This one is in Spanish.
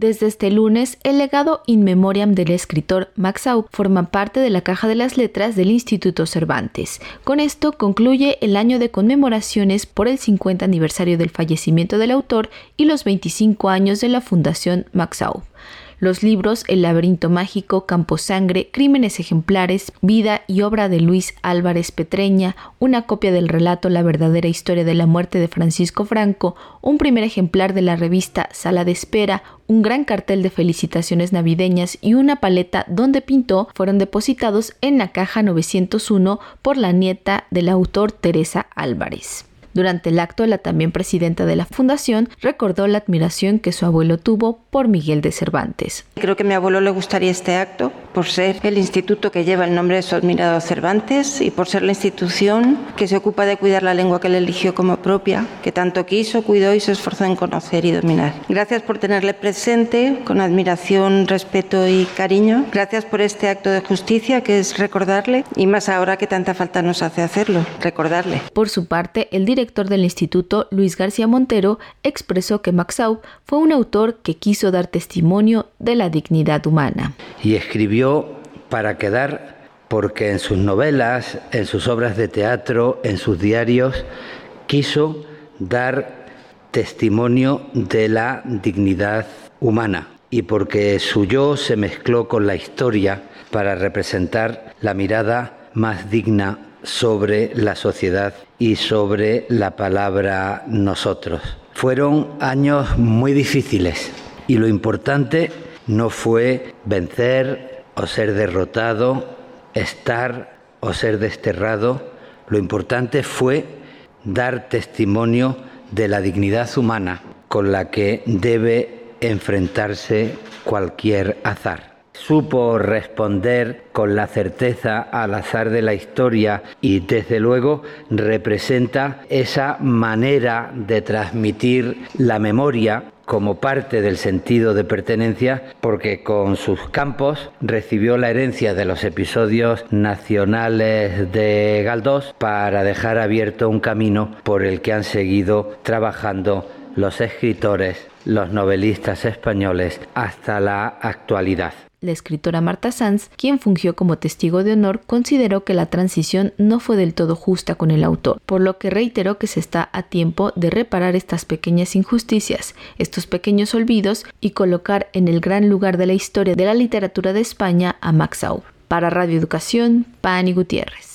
Desde este lunes, el legado in memoriam del escritor Max Aub forma parte de la caja de las letras del Instituto Cervantes. Con esto concluye el año de conmemoraciones por el 50 aniversario del fallecimiento del autor y los 25 años de la Fundación Max Aub. Los libros El laberinto mágico, Camposangre, Crímenes ejemplares, Vida y obra de Luis Álvarez Petreña, una copia del relato La verdadera historia de la muerte de Francisco Franco, un primer ejemplar de la revista Sala de Espera, un gran cartel de felicitaciones navideñas y una paleta donde pintó fueron depositados en la caja 901 por la nieta del autor Teresa Álvarez. Durante el acto, la también presidenta de la fundación recordó la admiración que su abuelo tuvo por Miguel de Cervantes. Creo que a mi abuelo le gustaría este acto por ser el instituto que lleva el nombre de su admirado Cervantes y por ser la institución que se ocupa de cuidar la lengua que él eligió como propia, que tanto quiso, cuidó y se esforzó en conocer y dominar. Gracias por tenerle presente con admiración, respeto y cariño. Gracias por este acto de justicia que es recordarle y más ahora que tanta falta nos hace hacerlo, recordarle. Por su parte, el director del instituto, Luis García Montero, expresó que Maxau fue un autor que quiso dar testimonio de la dignidad humana. Y escribió para quedar porque en sus novelas, en sus obras de teatro, en sus diarios, quiso dar testimonio de la dignidad humana y porque su yo se mezcló con la historia para representar la mirada más digna sobre la sociedad y sobre la palabra nosotros. Fueron años muy difíciles y lo importante no fue vencer o ser derrotado, estar o ser desterrado, lo importante fue dar testimonio de la dignidad humana con la que debe enfrentarse cualquier azar supo responder con la certeza al azar de la historia y desde luego representa esa manera de transmitir la memoria como parte del sentido de pertenencia porque con sus campos recibió la herencia de los episodios nacionales de Galdós para dejar abierto un camino por el que han seguido trabajando los escritores, los novelistas españoles hasta la actualidad. La escritora Marta Sanz, quien fungió como testigo de honor, consideró que la transición no fue del todo justa con el autor, por lo que reiteró que se está a tiempo de reparar estas pequeñas injusticias, estos pequeños olvidos y colocar en el gran lugar de la historia de la literatura de España a Max Para Radio Educación, Pani Gutiérrez.